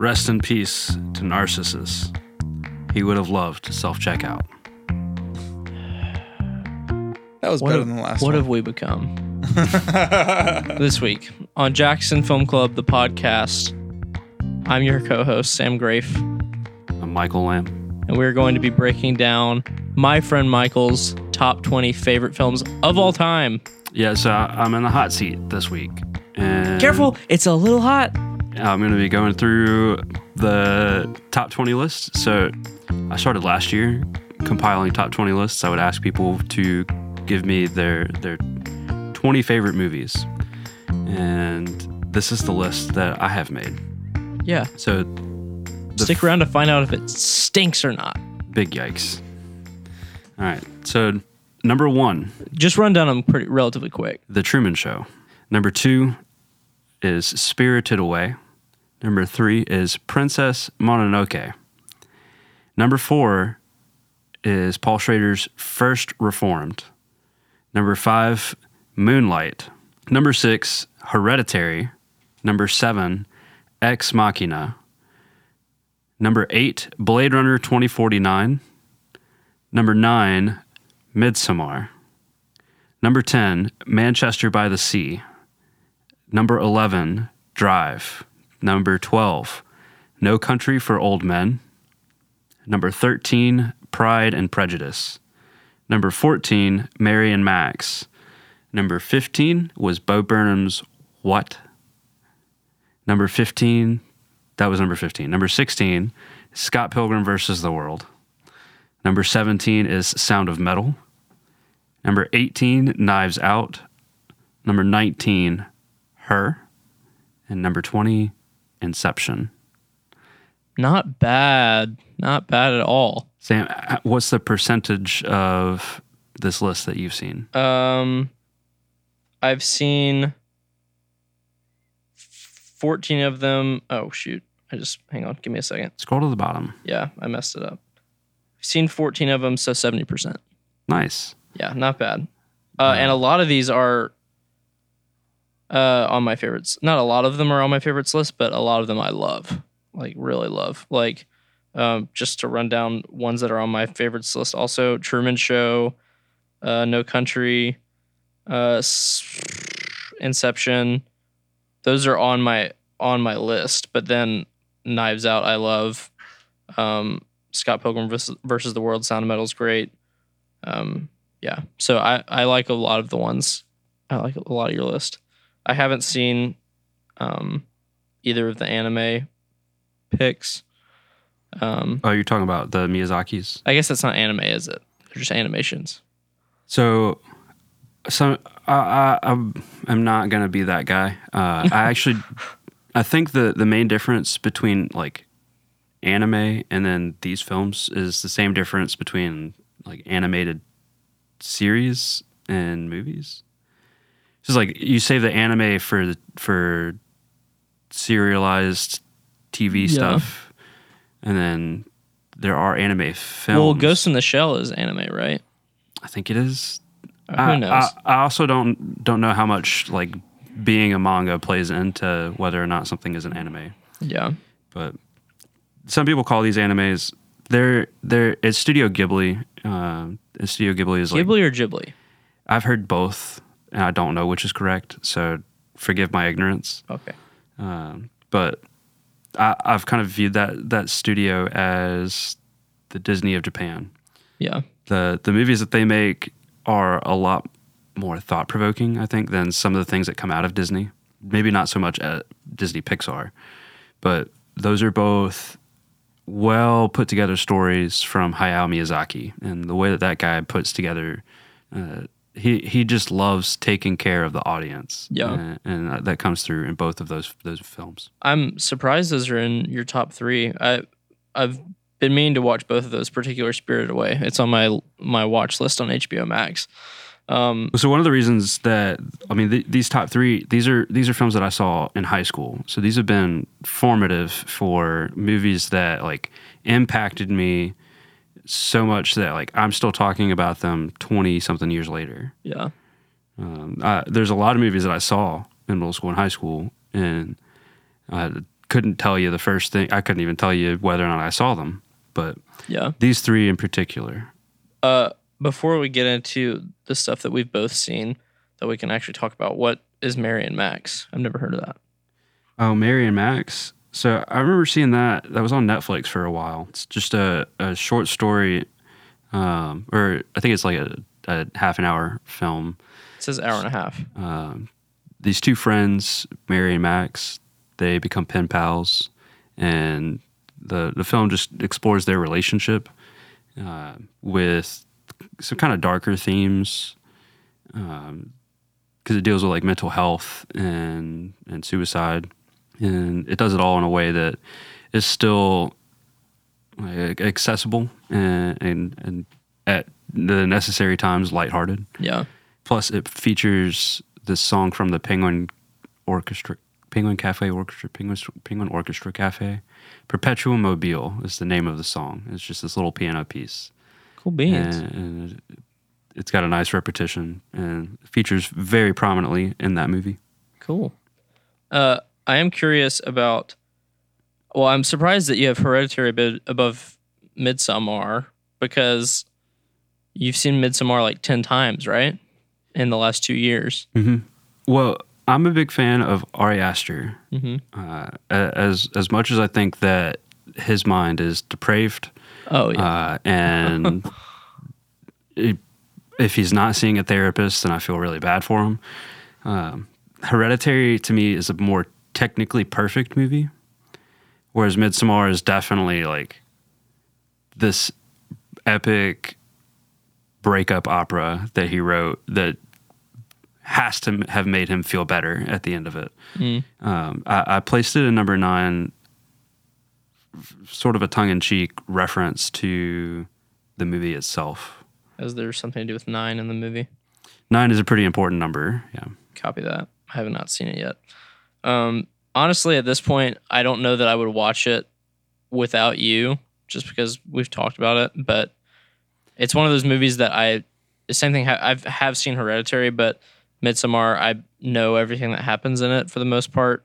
Rest in peace to Narcissus. He would have loved to self check out. That was What, better have, than the last what one. What have we become? this week on Jackson Film Club, the podcast, I'm your co host, Sam Grafe, I'm Michael Lamb. and we're going to be breaking down my friend Michael's top 20 favorite films of all time. Yeah, so I- I'm in the hot seat this week. And Careful, it's a little hot. Uh, I'm going to be going through the top 20 list. So I started last year compiling top 20 lists. I would ask people to give me their their 20 favorite movies. And this is the list that I have made. Yeah. So Stick around to find out if it stinks or not. big yikes. All right. So number 1, Just run down them pretty relatively quick. The Truman Show. Number 2 is Spirited Away. Number 3 is Princess Mononoke. Number 4 is Paul Schrader's First Reformed. Number 5 Moonlight. Number 6 Hereditary. Number 7 Ex Machina. Number 8 Blade Runner 2049. Number 9 Midsommar. Number 10, Manchester by the Sea. Number 11, Drive. Number 12, No Country for Old Men. Number 13, Pride and Prejudice. Number 14, Mary and Max. Number 15 was Bo Burnham's What? Number 15, that was number 15. Number 16, Scott Pilgrim versus the World. Number 17 is Sound of Metal. Number 18, Knives Out. Number 19, Her. And number 20, Inception. Not bad. Not bad at all. Sam, uh, what's the percentage of this list that you've seen? Um, I've seen 14 of them. Oh, shoot. I just, hang on. Give me a second. Scroll to the bottom. Yeah, I messed it up. I've seen 14 of them, so 70%. Nice. Yeah, not bad. Uh, and a lot of these are uh, on my favorites. Not a lot of them are on my favorites list, but a lot of them I love, like really love. Like um, just to run down ones that are on my favorites list. Also, Truman Show, uh, No Country, uh, Inception. Those are on my on my list. But then Knives Out, I love. Um, Scott Pilgrim versus, the World, Sound of Metal is great. Um, yeah. So I, I like a lot of the ones. I like a lot of your list. I haven't seen um, either of the anime picks. Um, Oh, you're talking about the Miyazaki's. I guess that's not anime, is it? They're just animations. So, so I, I, I'm, I'm not gonna be that guy. Uh, I actually, I think the the main difference between like anime and then these films is the same difference between like animated series and movies. It's like you save the anime for for serialized TV Yeah. stuff, and then there are anime films. Well, Ghost in the Shell is anime, right? I think it is. Uh, Who I, knows? I, I also don't don't know how much like being a manga plays into whether or not something is an anime. yeah. But some people call these animes. They're they're it's Studio Ghibli. Uh, Studio Ghibli is like Ghibli or Ghibli? I've heard both, and I don't know which is correct. So forgive my ignorance. Okay. Um, but I, I've kind of viewed that that studio as the Disney of Japan. Yeah. the the movies that they make are a lot more thought provoking, I think, than some of the things that come out of Disney. Maybe not so much at Disney Pixar, but those are both well put together stories from Hayao Miyazaki, and the way that that guy puts together. Uh, he, he just loves taking care of the audience. Yeah. and, and that comes through in both of those those films. I'm surprised those are in your top three. I I've been meaning to watch both of those, particular Spirited Away. It's on my my watch list on HBO Max. Um, So one of the reasons that I mean th- these top three these are these are films that I saw in high school. So these have been formative for movies that like impacted me so much that like I'm still talking about them twenty something years later. yeah, Um, I, there's a lot of movies that I saw in middle school and high school, and I couldn't tell you the first thing. I couldn't even tell you whether or not I saw them. But Yeah. these three in particular. Uh, before we get into the stuff that we've both seen that we can actually talk about, what is Mary and Max? I've never heard of that. Oh, Mary and Max. So I remember seeing that. That was on Netflix for a while. It's just a, a short story, um, or I think it's like a, a half an hour film. It says hour and a half. Um, these two friends, Mary and Max, they become pen pals, and the the film just explores their relationship uh, with some kind of darker themes, because it deals with like mental health and and suicide, and it does it all in a way that is still like, accessible and and, and at the necessary times lighthearted. Yeah. Plus, it features this song from the Penguin Orchestra, Penguin Cafe Orchestra, Penguin, Penguin Orchestra Cafe. Perpetual Mobile is the name of the song. It's just this little piano piece. Cool beans. And, and it's got a nice repetition and features very prominently in that movie. Cool. Uh, I am curious about. Well, I'm surprised that you have Hereditary a bit above Midsommar because you've seen Midsommar like ten times, right? In the last two years. Well, I'm a big fan of Ari Aster. hmm Uh, as as much as I think that his mind is depraved, Oh yeah. uh, and it, if he's not seeing a therapist, then I feel really bad for him. Um, Hereditary to me is a more technically perfect movie, whereas Midsommar is definitely like this epic breakup opera that he wrote that has to have made him feel better at the end of it. Mm. Um, I, I placed it in number nine, sort of a tongue in cheek reference to the movie itself. Is there something to do with nine in the movie? Nine is a pretty important number. Yeah. Copy that. I have not seen it yet. Um, honestly, at this point, I don't know that I would watch it without you, just because we've talked about it. But it's one of those movies that I, the same thing. I have seen Hereditary, but Midsommar, I know everything that happens in it for the most part.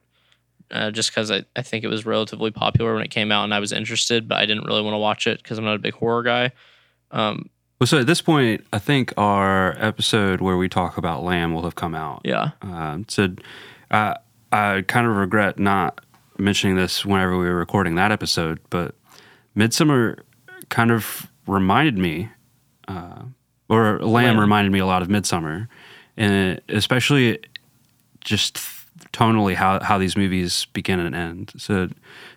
Uh, just because I, I think it was relatively popular when it came out and I was interested, but I didn't really want to watch it because I'm not a big horror guy. Um, Well, so at this point, I think our episode where we talk about Lamb will have come out. yeah. Um, so I, I kind of regret not mentioning this whenever we were recording that episode, but Midsommar kind of reminded me, uh, or Lamb Lamb. reminded me a lot of Midsommar, and especially just tonally how, how these movies begin and end. So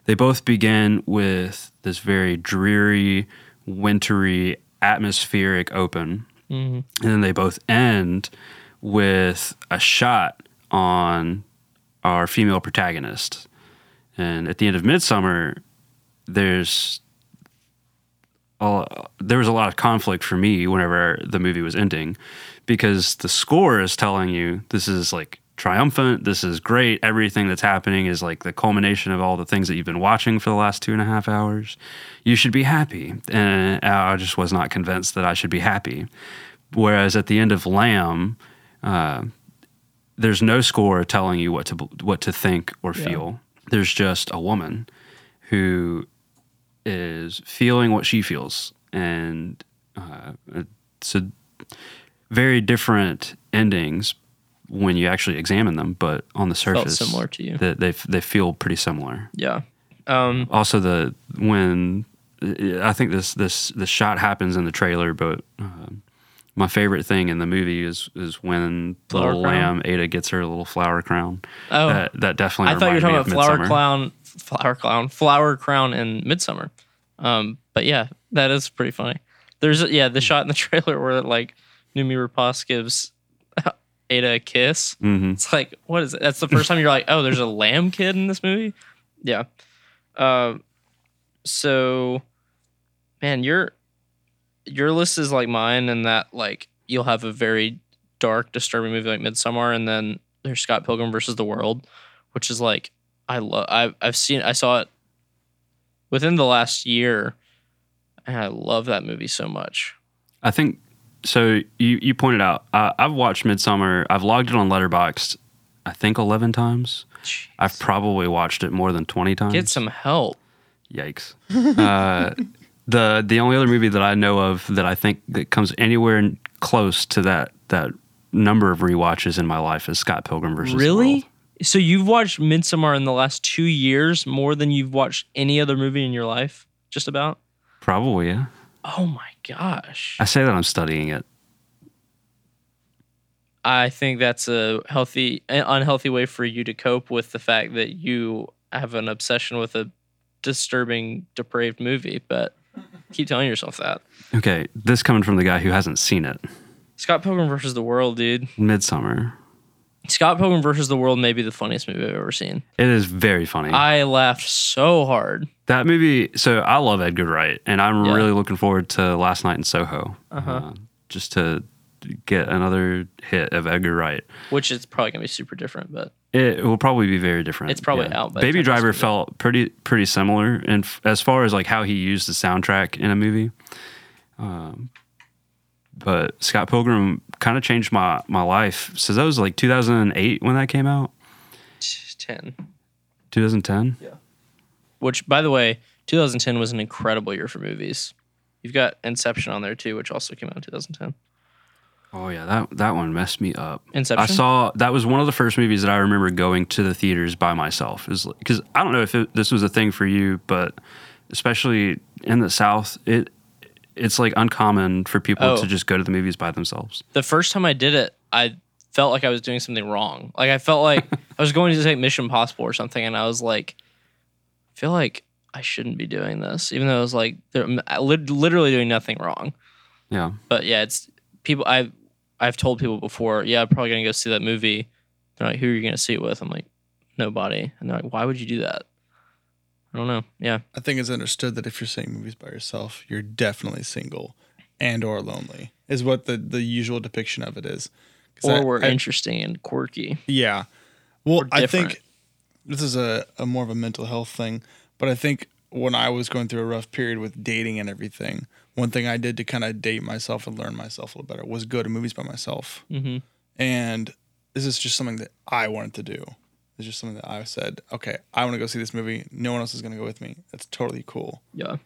they both begin with this very dreary, wintry, atmospheric open hmm and then they both end with a shot on our female protagonist. And at the end of Midsommar, there's a, there was a lot of conflict for me whenever the movie was ending, because the score is telling you this is like triumphant, this is great, everything that's happening is like the culmination of all the things that you've been watching for the last two and a half hours. You should be happy, and I just was not convinced that I should be happy. Whereas at the end of Lamb, uh, there's no score telling you what to what to think or Yeah. feel. There's just a woman who is feeling what she feels, and uh, it's a very different endings when you actually examine them. But on the Felt surface, similar to you. They, they they feel pretty similar. Yeah. Um, Also, the when I think this this this shot happens in the trailer, but um my favorite thing in the movie is is when the little lamb Ada gets her little flower crown. oh, That that definitely. I thought you were talking about flower clown, flower clown, flower crown in Midsommar. Um, but yeah, that is pretty funny. There's yeah the shot in the trailer where like Noomi Rapace gives Ada a kiss. Mhm. It's like what is it? That's the first time you're like, oh, there's a lamb kid in this movie. Yeah. Um. so, man, your your list is like mine, in that like you'll have a very dark, disturbing movie like Midsommar, and then there's Scott Pilgrim versus the World, which is like I love. I've I've seen. I saw it within the last year, and I love that movie so much. I think so. You you pointed out uh, I've watched Midsommar. I've logged it on Letterboxd I think eleven times. I've probably watched it more than twenty times. Get some help. Yikes. uh, the the only other movie that I know of that I think that comes anywhere close to that that number of rewatches in my life is Scott Pilgrim versus the Really? World. So you've watched Midsommar in the last two years more than you've watched any other movie in your life? Just about? Probably, yeah. Oh my gosh. I say that I'm studying it. I think that's a healthy, unhealthy way for you to cope with the fact that you have an obsession with a disturbing, depraved movie. But keep telling yourself that. Okay, this coming from the guy who hasn't seen it. Scott Pilgrim versus the World, dude. Midsommar. Scott Pilgrim versus the World may be the funniest movie I've ever seen. It is very funny. I laughed so hard. that movie. So I love Edgar Wright, and I'm Yeah. really looking forward to Last Night in Soho, Uh-huh. uh, just to get another hit of Edgar Wright. Which is probably gonna be super different, but It will probably be very different. It's probably out by Baby Driver comes out. felt pretty pretty similar, and f- as far as like how he used the soundtrack in a movie. Um, but Scott Pilgrim kind of changed my my life. So that was like 2008 when that came out. ten. 2010. Yeah. Which, by the way, 2010 was an incredible year for movies. You've got Inception on there too, which also came out in 2010. Oh yeah, that that one messed me up. Inception. I saw that was one of the first movies that I remember going to the theaters by myself. Is because I don't know if it, this was a thing for you, but especially in the South, it it's like uncommon for people Oh. to just go to the movies by themselves. the first time I did it, I felt like I was doing something wrong. Like I felt like I was going to take Mission Impossible or something, and I was like, I feel like I shouldn't be doing this, even though I was like, they're I'm lit- literally doing nothing wrong. Yeah, But yeah, it's people. I've I've told people before, yeah, I'm probably gonna go see that movie. They're like, who are you gonna see it with? I'm like, nobody. And they're like, why would you do that? I don't know. Yeah, I think it's understood that if you're seeing movies by yourself, you're definitely single and or lonely. Is what the the usual depiction of it is. or I- we're I- interesting and quirky. Yeah. Well, I think this is a, a more of a mental health thing, but I think when I was going through a rough period with dating and everything, one thing I did to kind of date myself and learn myself a little better was go to movies by myself. hmm And this is just something that I wanted to do. It's just something that I said, okay, I want to go see this movie. No one else is going to go with me. That's totally cool. Yeah.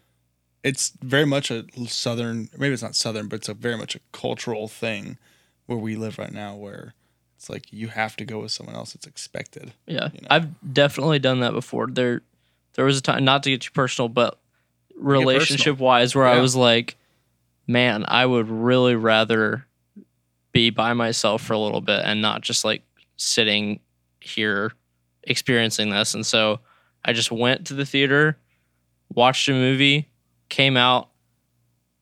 It's very much a southern, maybe it's not southern, but it's a very much a cultural thing where we live right now, where it's like you have to go with someone else. It's expected. Yeah, you know? I've definitely done that before. There, there was a time not to get too personal, but relationship wise, where I was like, man, I would really rather be by myself for a little bit and not just like sitting here experiencing this. And so I just went to the theater, watched a movie, came out,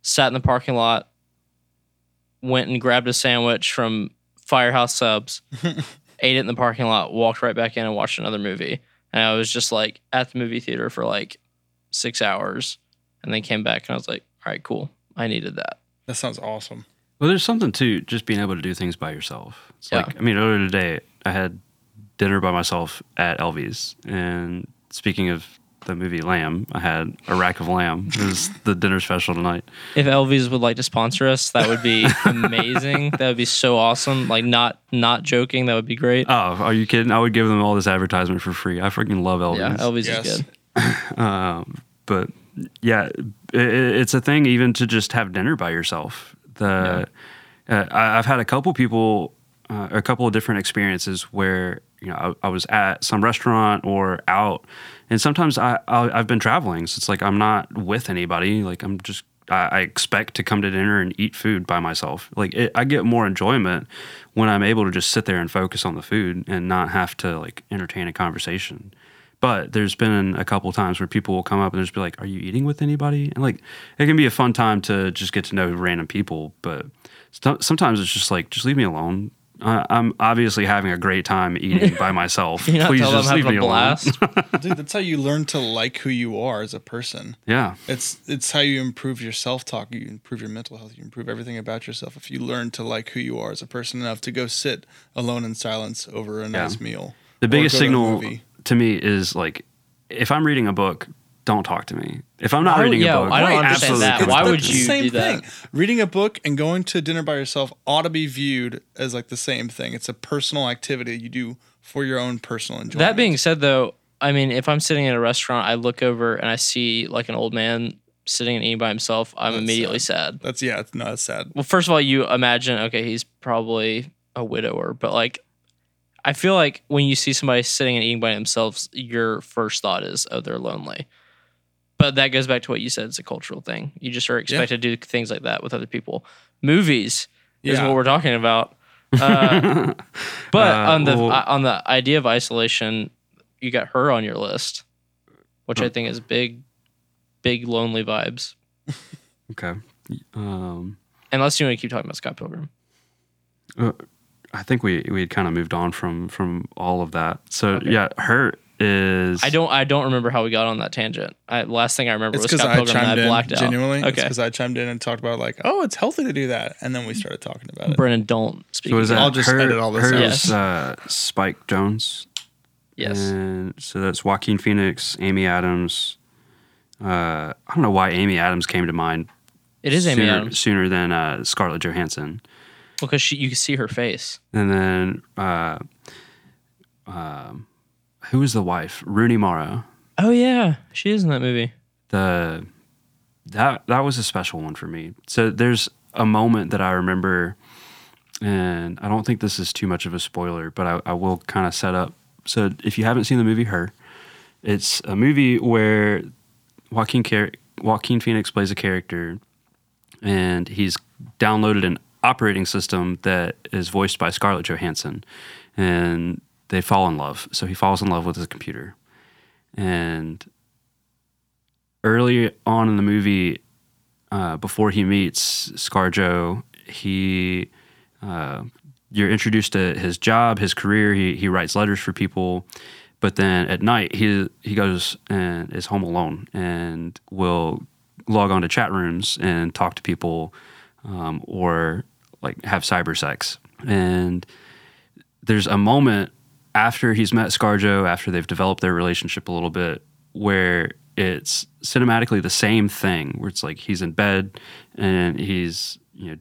sat in the parking lot, went and grabbed a sandwich from Firehouse Subs, ate it in the parking lot, walked right back in and watched another movie. And I was just like at the movie theater for like six hours and then came back and I was like, all right, cool. I needed that. That sounds awesome. well, there's something to just being able to do things by yourself. It's Yeah. like I mean, earlier today I had dinner by myself at Elvies, and speaking of the movie Lamb, I had a rack of lamb. It was the dinner special tonight. If Elvies would like to sponsor us, that would be amazing. that would be so awesome. Like not not joking, that would be great. Oh, are you kidding? I would give them all this advertisement for free. I freaking love Elvies. yeah, Elvies Yes. is good. Um, but yeah, it, it's a thing even to just have dinner by yourself. The uh, I, I've had a couple people, uh, a couple of different experiences where you know I, I was at some restaurant or out, and sometimes I, I I've been traveling, so it's like I'm not with anybody. Like I'm just I, I expect to come to dinner and eat food by myself. Like it, I get more enjoyment when I'm able to just sit there and focus on the food and not have to like entertain a conversation. But there's been a couple times where people will come up and just be like, "Are you eating with anybody?" And like, it can be a fun time to just get to know random people. But st- sometimes it's just like, just leave me alone. I I'm obviously having a great time eating by myself. You not Please tell them just leave having me a blast? alone. Dude, that's how you learn to like who you are as a person. yeah, It's it's how you improve your self talk, you improve your mental health, you improve everything about yourself if you learn to like who you are as a person enough to go sit alone in silence over a nice meal. the Or biggest go to a signal movie. To me is like, if I'm reading a book, don't talk to me. If I'm not would- reading yeah, a book, I don't understand absolutely that. Why talk would to the you same do that? thing. Reading a book and going to dinner by yourself ought to be viewed as like the same thing. It's a personal activity you do for your own personal enjoyment. That being said, though, I mean, if I'm sitting in a restaurant, I look over and I see like an old man sitting and eating by himself, I'm That's immediately sad. that's yeah, it's, no, that's sad. Well, first of all, you imagine, okay, he's probably a widower, but like, I feel like when you see somebody sitting and eating by themselves, your first thought is, oh, they're lonely. But that goes back to what you said. It's a cultural thing. You just are expected to do things like that with other people. Movies is what we're talking about. Uh, but Uh, on the well- uh, on the idea of isolation, you got her on your list, which I Oh. think is big, big lonely vibes. okay. Um, Unless you want to keep talking about Scott Pilgrim. I think we we had kind of moved on from from all of that. So Okay. yeah, her is I don't I don't remember how we got on that tangent. I, last thing I remember It's was because Scott I Pilgrim and chimed I in out. genuinely. Okay. because I chimed in and talked about like, oh, it's healthy to do that, and then we started talking about it. Brennan, don't speak. So is that I'll just her, edit all this her out. is, uh, Spike Jonze. Yes. And so that's Joaquin Phoenix, Amy Adams. Uh, I don't know why Amy Adams came to mind. It is Amy sooner, Adams sooner than uh, Scarlett Johansson. Because she you can see her face. And then uh, um, who was the wife? Rooney Mara. Oh yeah, she is in that movie. The that that was a special one for me. So there's a moment that I remember, and I don't think this is too much of a spoiler, but I, I will kind of set up. So if you haven't seen the movie Her, it's a movie where Joaquin Car- Joaquin Phoenix plays a character, and he's downloaded an operating system that is voiced by Scarlett Johansson, and they fall in love. So he falls in love with his computer, and early on in the movie, uh, before he meets ScarJo, he uh, you're introduced to his job, his career. He he writes letters for people, but then at night he he goes and is home alone and will log on to chat rooms and talk to people, um, or like have cyber sex. And there's a moment after he's met ScarJo, after they've developed their relationship a little bit, where it's cinematically the same thing, where it's like he's in bed and he's you know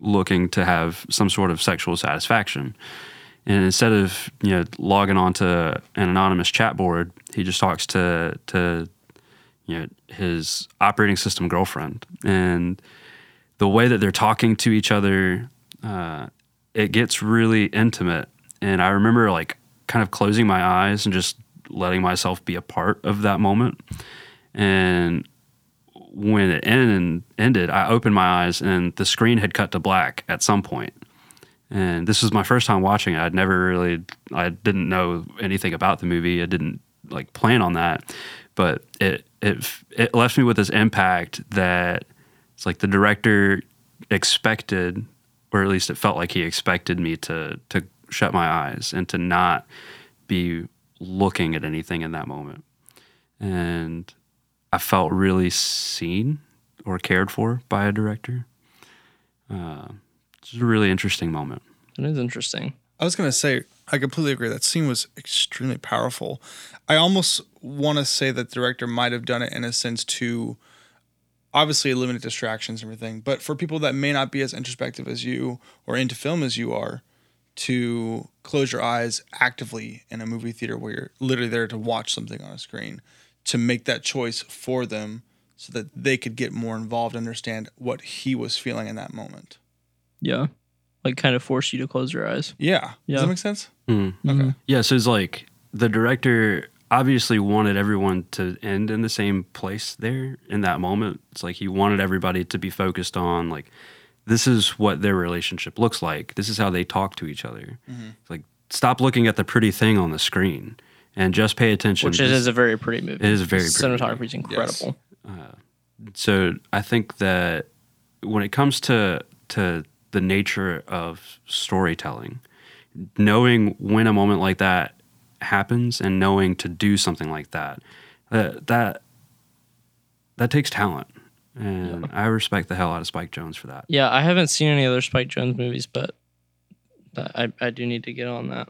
looking to have some sort of sexual satisfaction. And instead of you know logging onto an anonymous chat board, he just talks to to you know his operating system girlfriend, and the way that they're talking to each other, uh, it gets really intimate. And I remember like kind of closing my eyes and just letting myself be a part of that moment. And when it end, ended, I opened my eyes and the screen had cut to black at some point. And this was my first time watching it. I'd never really, I didn't know anything about the movie. I didn't like plan on that, but it it it left me with this impact that it's like the director expected, or at least it felt like he expected me to to shut my eyes and to not be looking at anything in that moment. And I felt really seen or cared for by a director. Uh, it's a really interesting moment. It is interesting. I was gonna say I completely agree. That scene was extremely powerful. I almost want to say that the director might have done it in a sense to obviously eliminate distractions and everything, but for people that may not be as introspective as you or into film as you are, to close your eyes actively in a movie theater where you're literally there to watch something on a screen, to make that choice for them so that they could get more involved, understand what he was feeling in that moment. Yeah. Like kind of force you to close your eyes. Yeah. Yeah. Does that make sense? Mm. Okay. Yeah, so it's like the director obviously wanted everyone to end in the same place there in that moment. It's like he wanted everybody to be focused on like this is what their relationship looks like. This is how they talk to each other. Mm-hmm. It's like stop looking at the pretty thing on the screen and just pay attention. Which it This- is a very pretty movie. It is a very The pretty cinematography is incredible. Uh, so I think that when it comes to to the nature of storytelling, knowing when a moment like that happens and knowing to do something like that, uh, that that takes talent, and I respect the hell out of Spike Jonze for that. Yeah, I haven't seen any other Spike Jonze movies, but I I do need to get on that.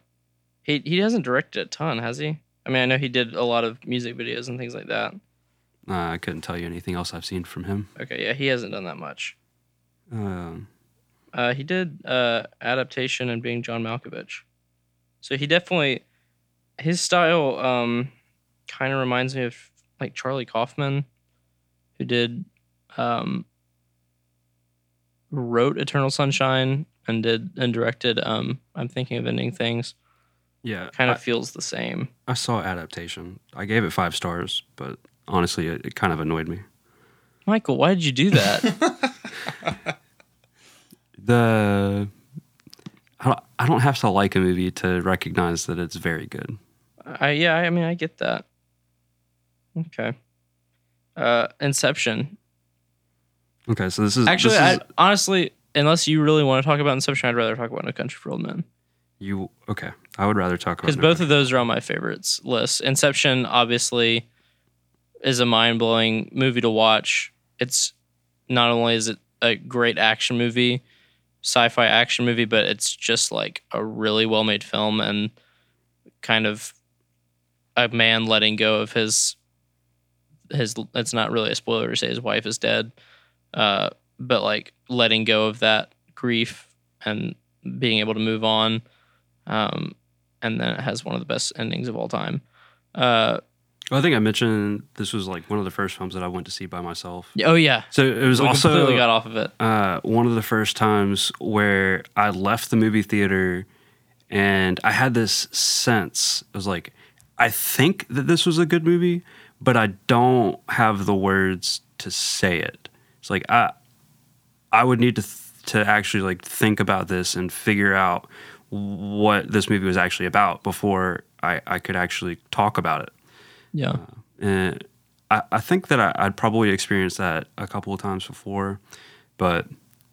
He he hasn't directed a ton, has he? I mean, I know he did a lot of music videos and things like that. Uh, I couldn't tell you anything else I've seen from him. Okay, yeah, he hasn't done that much. Um, Uh, he did uh, adaptation and being John Malkovich. So he definitely his style um kind of reminds me of like Charlie Kaufman, who did um wrote Eternal Sunshine and did and directed um I'm thinking of ending things. Yeah, Kind of feels the same. I saw adaptation. I gave it five stars, but honestly, it, it kind of annoyed me. Michael, why did you do that? The I don't have to like a movie to recognize that it's very good. I yeah, I mean I get that. Okay. Uh Inception. Okay, so this is Actually, this is, I, honestly, unless you really want to talk about Inception, I'd rather talk about No Country for Old Men you okay. I would rather talk about because No both of those are on my favorites list. Inception obviously is a mind blowing movie to watch. It's not only is it a great action movie, sci-fi action movie, but it's just like a really well made film and kind of a man letting go of his his. It's not really a spoiler to say his wife is dead, uh, but like letting go of that grief and being able to move on. Um, and then it has one of the best endings of all time. Uh, Well, I think I mentioned this was like one of the first films that I went to see by myself. oh yeah, So it was we also completely got off of it. uh, one of the first times where I left the movie theater and I had this sense. It was like, I think that this was a good movie, but I don't have the words to say it. It's like I, I would need to th- to actually like think about this and figure out what this movie was actually about before I, I could actually talk about it. Yeah, And I, I think that I, I'd probably experienced that a couple of times before, but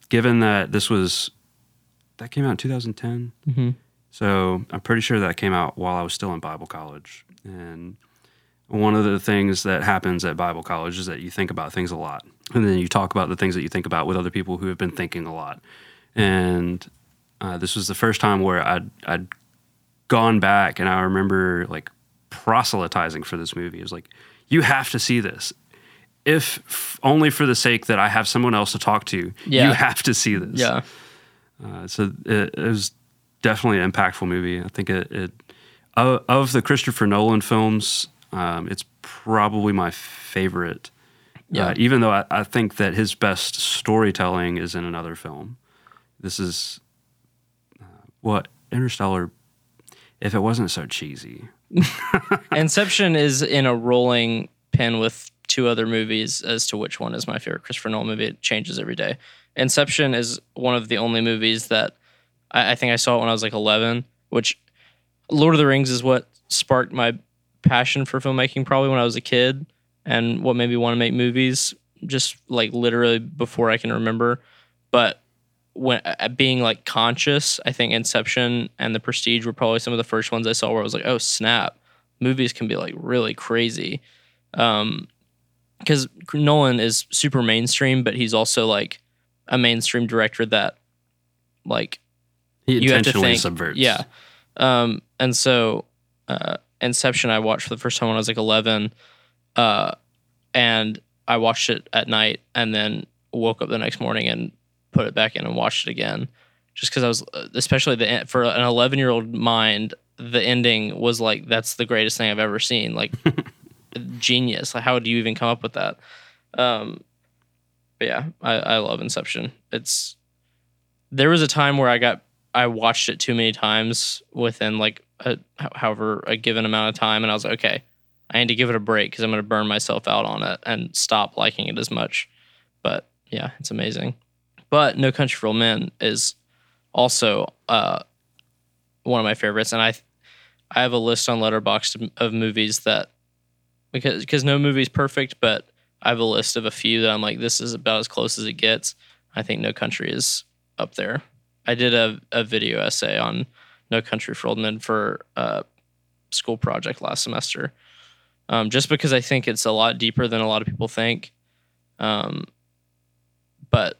given that this was that came out in 2010, Mhm. So I'm pretty sure that came out while I was still in Bible college. And one of the things that happens at Bible college is that you think about things a lot, and then you talk about the things that you think about with other people who have been thinking a lot. And uh, this was the first time where I'd I'd gone back, and I remember like proselytizing for this movie. It was like, you have to see this. If f- only for the sake that I have someone else to talk to, Yeah. you have to see this. yeah, Uh, so it, it was definitely an impactful movie. I think it, it of, of the Christopher Nolan films, um, it's probably my favorite. Yeah. Uh, even though I, I think that his best storytelling is in another film. This is uh, what Interstellar. If it wasn't so cheesy, Inception is in a rolling pin with two other movies as to which one is my favorite Christopher Nolan movie. It changes every day. Inception is one of the only movies that I, I think I saw it when I was like 11, which Lord of the Rings is what sparked my passion for filmmaking probably when I was a kid and what made me want to make movies just like literally before I can remember. But when uh, being like conscious, I think Inception and The Prestige were probably some of the first ones I saw where I was like, oh snap, movies can be like really crazy. Um, because Nolan is super mainstream, but he's also like a mainstream director that like he you have to intentionally think, subverts. yeah. Um, and so uh, Inception, I watched for the first time when I was like 11, uh, and I watched it at night, and then woke up the next morning and put it back in and watched it again, just because I was, especially the for an 11 year old mind, the ending was like that's the greatest thing I've ever seen, like genius. Like, how do you even come up with that? Um, but yeah, I, I love Inception. It's there was a time where I got I watched it too many times within like a, however a given amount of time, and I was like, okay, I need to give it a break because I'm going to burn myself out on it and stop liking it as much. But yeah, it's amazing. But No Country for Old Men is also uh, one of my favorites, and I I have a list on Letterboxd of movies that because because no movie's perfect, but I have a list of a few that I'm like, this is about as close as it gets. I think No Country is up there. I did a, a video essay on No Country for Old Men for a school project last semester, um, just because I think it's a lot deeper than a lot of people think. Um, but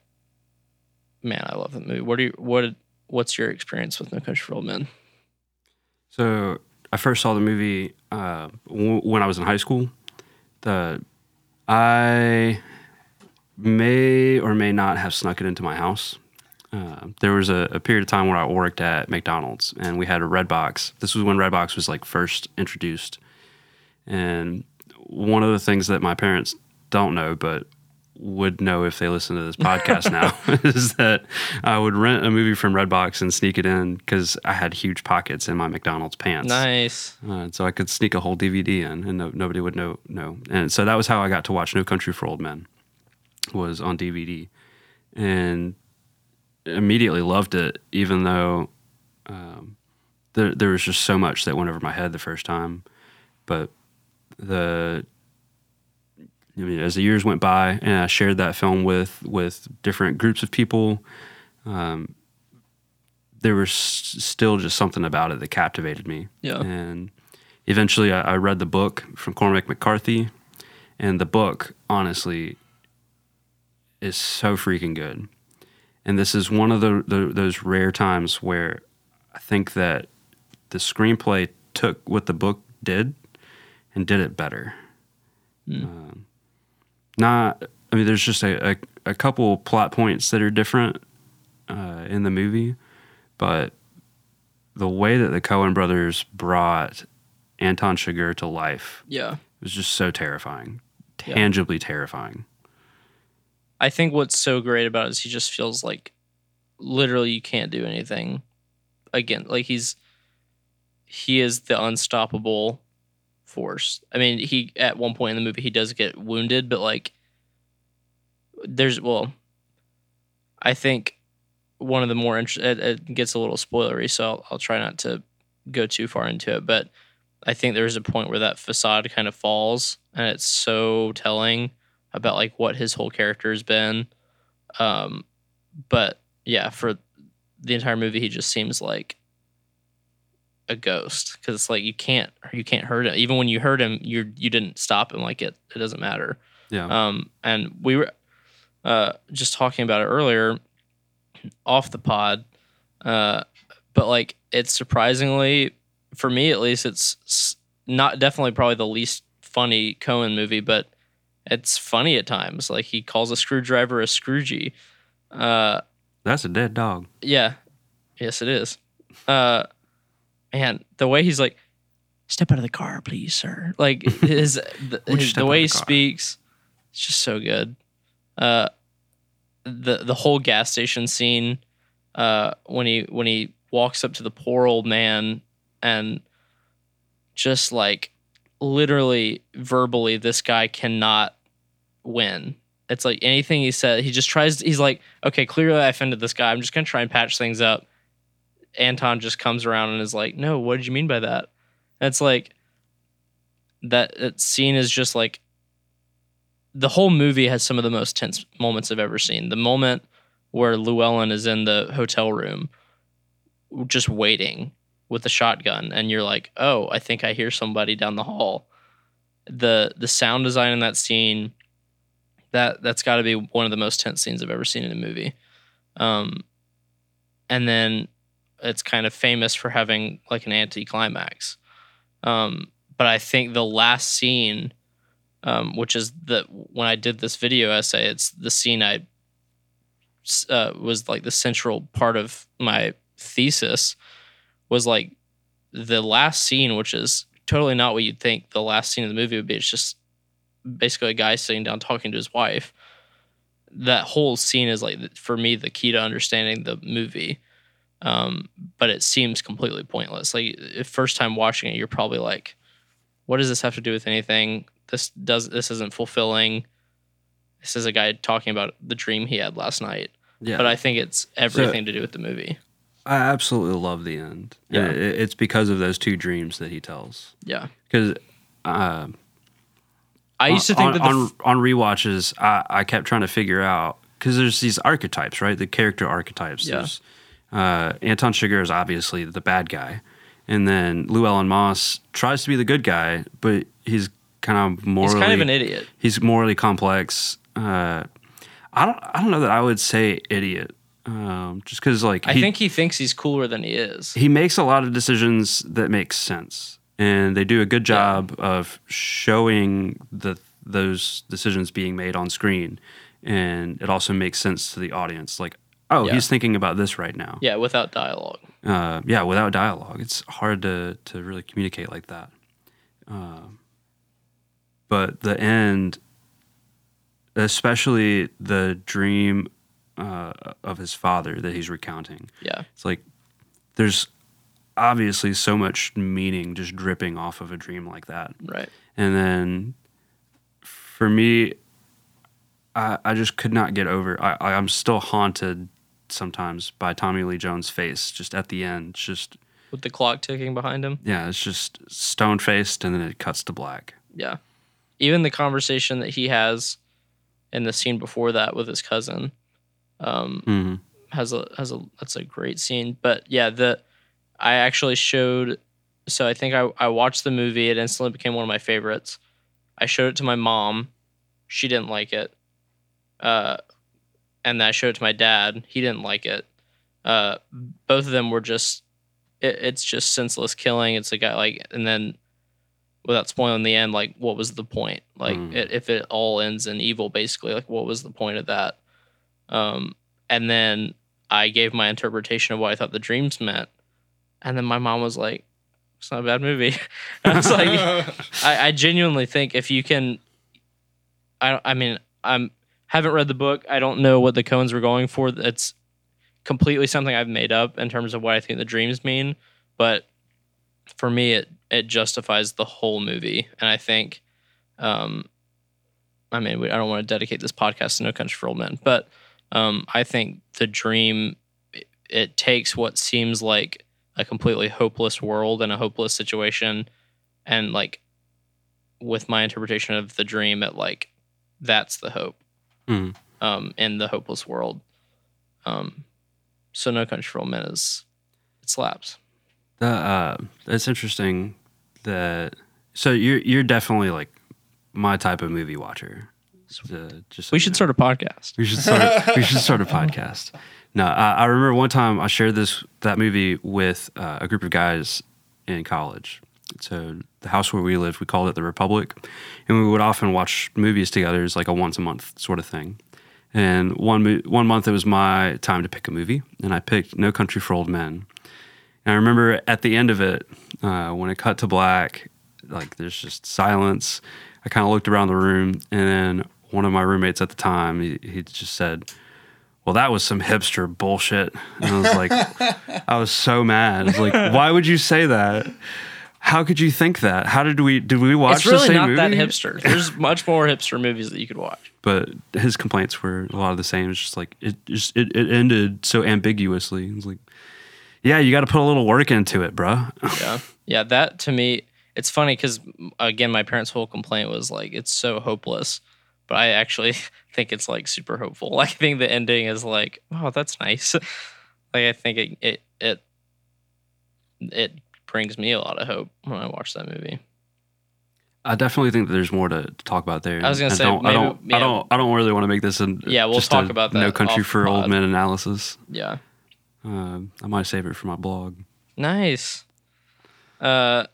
man, I love the movie. What do you what What's your experience with No Country for Old Men? So I first saw the movie uh, w- when I was in high school. The I may or may not have snuck it into my house. Uh, there was a, a period of time where I worked at McDonald's and we had a Redbox. This was when Redbox was like first introduced. And one of the things that my parents don't know, but would know if they listen to this podcast now, is that I would rent a movie from Redbox and sneak it in because I had huge pockets in my McDonald's pants. Nice. Uh, so I could sneak a whole DVD in, and no, nobody would know. No, and so that was how I got to watch No Country for Old Men. Was on DVD, and immediately loved it, even though um, there there was just so much that went over my head the first time. But the I mean, as the years went by, and I shared that film with with different groups of people, um, there was still just something about it that captivated me. Yeah. And eventually, I, I read the book from Cormac McCarthy, and the book, honestly, is so freaking good. And this is one of the, the those rare times where I think that the screenplay took what the book did and did it better. Um, not, I mean, there's just a, a, a couple plot points that are different uh, in the movie, but the way that the Coen brothers brought Anton Chigurh to life Yeah. was just so terrifying, Yeah. tangibly terrifying. I think what's so great about it is he just feels like literally you can't do anything again. Like he's he is the unstoppable force. I mean, he at one point in the movie he does get wounded, but like there's well, I think one of the more interesting. it, it gets a little spoilery, so I'll, I'll try not to go too far into it. But I think there's a point where that facade kind of falls, and it's so telling about like what his whole character has been. Um, but yeah, for the entire movie, he just seems like a ghost because it's like you can't you can't hurt him. Even when you hurt him, you you didn't stop him. Like it it doesn't matter. Yeah. Um, and we were uh, just talking about it earlier off the pod. Uh, but like it's surprisingly, for me at least, it's not definitely probably the least funny Coen movie, but it's funny at times. Like he calls a screwdriver a scroogey. Uh, That's a dead dog. yeah, yes, it is. Uh, man, the way he's like, "Step out of the car, please, sir." Like his the, his, the way he car? speaks, it's just so good. Uh, the the whole gas station scene, uh, when he when he walks up to the poor old man and just like literally verbally, this guy cannot win. It's like anything he said, he just tries. He's like, okay, clearly I offended this guy. I'm just gonna try and patch things up. Anton just comes around and is like, no, what did you mean by that? And it's like that, that scene is just like the whole movie has some of the most tense moments I've ever seen. The moment where Llewellyn is in the hotel room, just waiting with the shotgun, and you're like, oh, I think I hear somebody down the hall. The the sound design in that scene, that that's got to be one of the most tense scenes I've ever seen in a movie. Um, and then it's kind of famous for having like an anticlimax. Um, but I think the last scene, um, which is the when I did this video essay, it's the scene I uh, was like the central part of my thesis was like the last scene, which is totally not what you'd think the last scene of the movie would be. It's just basically a guy sitting down talking to his wife. That whole scene is like for me the key to understanding the movie. Um, but it seems completely pointless. Like if first time watching it, you're probably like, "What does this have to do with anything? This does this isn't fulfilling." This is a guy talking about the dream he had last night. Yeah. But I think it's everything to do with the movie. I absolutely love the end. Yeah. It, it's because of those two dreams that he tells. Yeah. Because uh, I used to think on, that on, f- on rewatches, I, I kept trying to figure out because there's these archetypes, right? The character archetypes. Yeah. There's, uh, Anton Chigurh is obviously the bad guy, and then Llewellyn Moss tries to be the good guy, but he's kind of morally he's kind of an idiot. he's morally complex. Uh, I don't I don't know that I would say idiot, um, just because like I he- think he thinks he's cooler than he is. he makes a lot of decisions that make sense and they do a good job of showing the those decisions being made on screen and it also makes sense to the audience like oh, Yeah. he's thinking about this right now. Yeah, without dialogue. uh, yeah, without dialogue, it's hard to to really communicate like that. Um, but the end, especially the dream uh, of his father that he's recounting, Yeah. it's like there's obviously so much meaning just dripping off of a dream like that. Right. And then for me, I, I just could not get over. I, I- I'm still haunted sometimes by Tommy Lee Jones' face just at the end. Just With the clock ticking behind him. yeah, it's just stone faced, and then it cuts to black. Yeah. Even the conversation that he has in the scene before that with his cousin um, hmm has a has a that's a great scene. But yeah, the I actually showed so I think I, I watched the movie, it instantly became one of my favorites. I showed it to my mom. She didn't like it. Uh and then I showed it to my dad. He didn't like it. Uh both of them were just it, it's just senseless killing. It's a guy like and then without spoiling the end, like what was the point? Like Mm. it, if it all ends in evil, basically, like what was the point of that? Um, and then I gave my interpretation of what I thought the dreams meant, and then my mom was like, "It's not a bad movie." I was like, I, I genuinely think if you can, I, I mean I'm haven't read the book. I don't know what the Coens were going for. It's completely something I've made up in terms of what I think the dreams mean, but for me it it justifies the whole movie, and I think, um, I mean we, I don't want to dedicate this podcast to No Country for Old Men, but um, I think the dream it, it takes what seems like a completely hopeless world and a hopeless situation, and like with my interpretation of the dream, it like that's the hope Mhm. um, in the hopeless world. Um, so No Country for Old Men is it slaps. The, uh, it's interesting that so you're you're definitely like my type of movie watcher. The- just so We should know. start a podcast. We should start. we should start a podcast. No, I, I remember one time I shared this that movie with uh, a group of guys in college. So the house where we lived, we called it the Republic, and we would often watch movies together as like a once a month sort of thing. And one one month it was my time to pick a movie, and I picked No Country for Old Men. And I remember at the end of it, uh, when it cut to black, like there's just silence. I kind of looked around the room, and then one of my roommates at the time, he, he just said, "Well, that was some hipster bullshit." And I was like, I was so mad. I was like, "Why would you say that? How could you think that? How did we did we watch It's really the same not movie?" that hipster. There's much more hipster movies that you could watch. But his complaints were a lot of the same. It's just like it just it, it ended so ambiguously. It was like, "Yeah, you got to put a little work into it, bruh." Yeah, yeah. That to me, it's funny because again, my parents' whole complaint was like it's so hopeless, but I actually think it's like super hopeful. Like, I think the ending is like, oh, that's nice. like I think it it it it brings me a lot of hope when I watch that movie. I definitely think that there's more to, to talk about there. I was gonna and say, don't, I don't, yeah. I don't, I don't really want to make this an Yeah, we'll just talk a about No Country for Old. Men analysis. Yeah, Uh, I might save it for my blog. nice. Uh,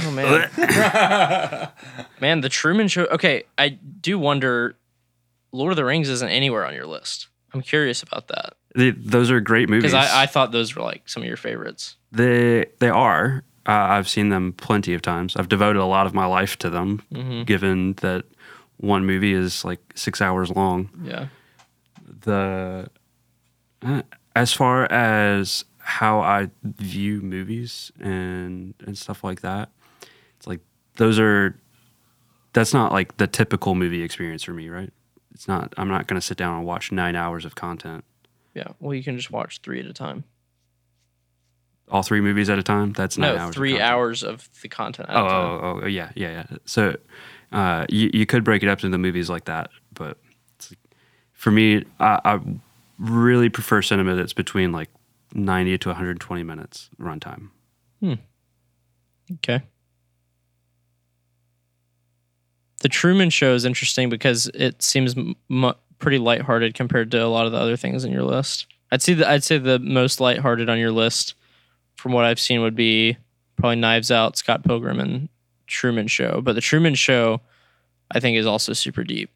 oh man, man, the Truman Show. Okay, I do wonder. Lord of the Rings isn't anywhere on your list. I'm curious about that. They, those are great movies. Because I, I thought those were like some of your favorites. they they are. Uh, I've seen them plenty of times. I've devoted a lot of my life to them. Mm-hmm. Given that one movie is like six hours long. Yeah. the uh, as far as how I view movies and and stuff like that, those are that's not like the typical movie experience for me, right? It's not. I'm not going to sit down and watch nine hours of content, Yeah. Well, you can just watch three at a time. all three movies at a time. That's nine No, hours. three content. hours of the content at Oh, a time. oh, oh, oh, yeah, yeah, yeah. So uh, you you could break it up into movies like that, but it's like, for me, I, I really prefer cinema that's between like 90 to 120 minutes runtime. Hmm. Okay. The Truman Show is interesting because it seems mu pretty lighthearted compared to a lot of the other things in your list. I'd say the, I'd say the most lighthearted on your list, from what I've seen, would be probably Knives Out, Scott Pilgrim, and Truman Show. But the Truman Show, I think, is also super deep.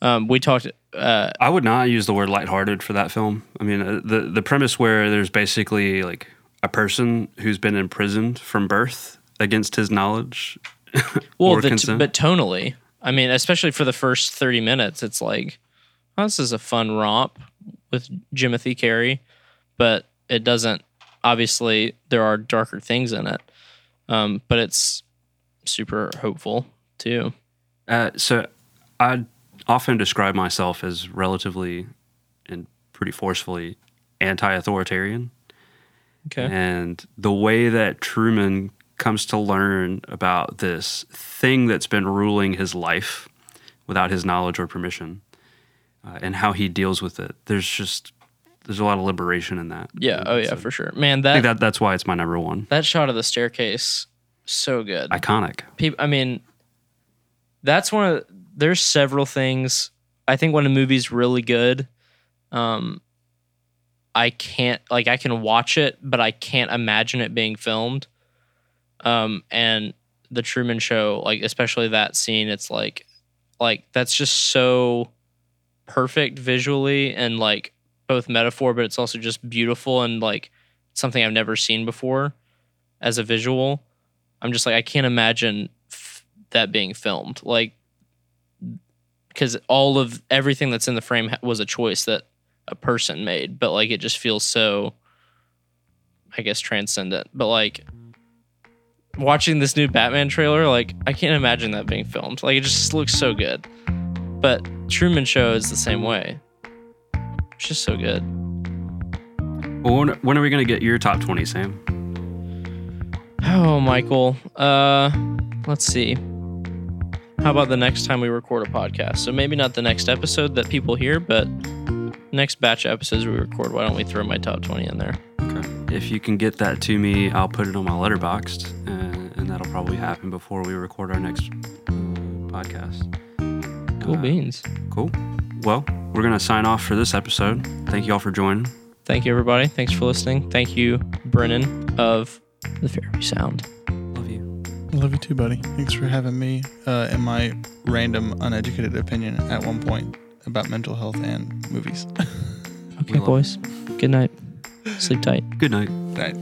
Um, we talked. Uh, I would not use the word lighthearted for that film. I mean, uh, the the premise where there's basically like a person who's been imprisoned from birth against his knowledge. well, the t- but tonally, I mean, especially for the first thirty minutes, it's like, oh, this is a fun romp with Jimothy Carrey, but it doesn't. Obviously, there are darker things in it, um, but it's super hopeful too. Uh, so I often describe myself as relatively and pretty forcefully anti-authoritarian. Okay. And the way that Truman comes to learn about this thing that's been ruling his life without his knowledge or permission, uh, and how he deals with it, there's just there's a lot of liberation in that. Yeah. Oh, yeah, So for sure. Man, I that think that, that that's why it's my number one. That shot of the staircase, so good. Iconic. People, I mean, that's one of. There's several things. I think when a movie's really good, um, I can't like I can watch it, but I can't imagine it being filmed. Um, and the Truman Show, like especially that scene, it's like, like that's just so perfect visually and like both metaphor, but it's also just beautiful and like something I've never seen before as a visual. I'm just like I can't imagine f- that being filmed like because all of everything that's in the frame was a choice that a person made, but like it just feels so I guess transcendent. But like watching this new Batman trailer, like I can't imagine that being filmed. Like it just looks so good. But Truman Show is the same way. It's just so good. Well, when, when are we going to get your top 20, Sam? Oh, Michael. Uh, let's see. How about the next time we record a podcast? So maybe not the next episode that people hear, but next batch of episodes we record. Why don't we throw my top twenty in there? Okay. If you can get that to me, I'll put it on my letterboxd, uh, and that'll probably happen before we record our next uh, podcast. Cool Uh, beans. Cool. Well, we're going to sign off for this episode. Thank you all for joining. Thank you, everybody. Thanks for listening. Thank you, Brennan of the Fairview Sound. Love you. I love you too, buddy. Thanks for having me uh, in my random, uneducated opinion at one point about mental health and movies. Okay, love boys. Good night. Sleep tight. Good night. Right.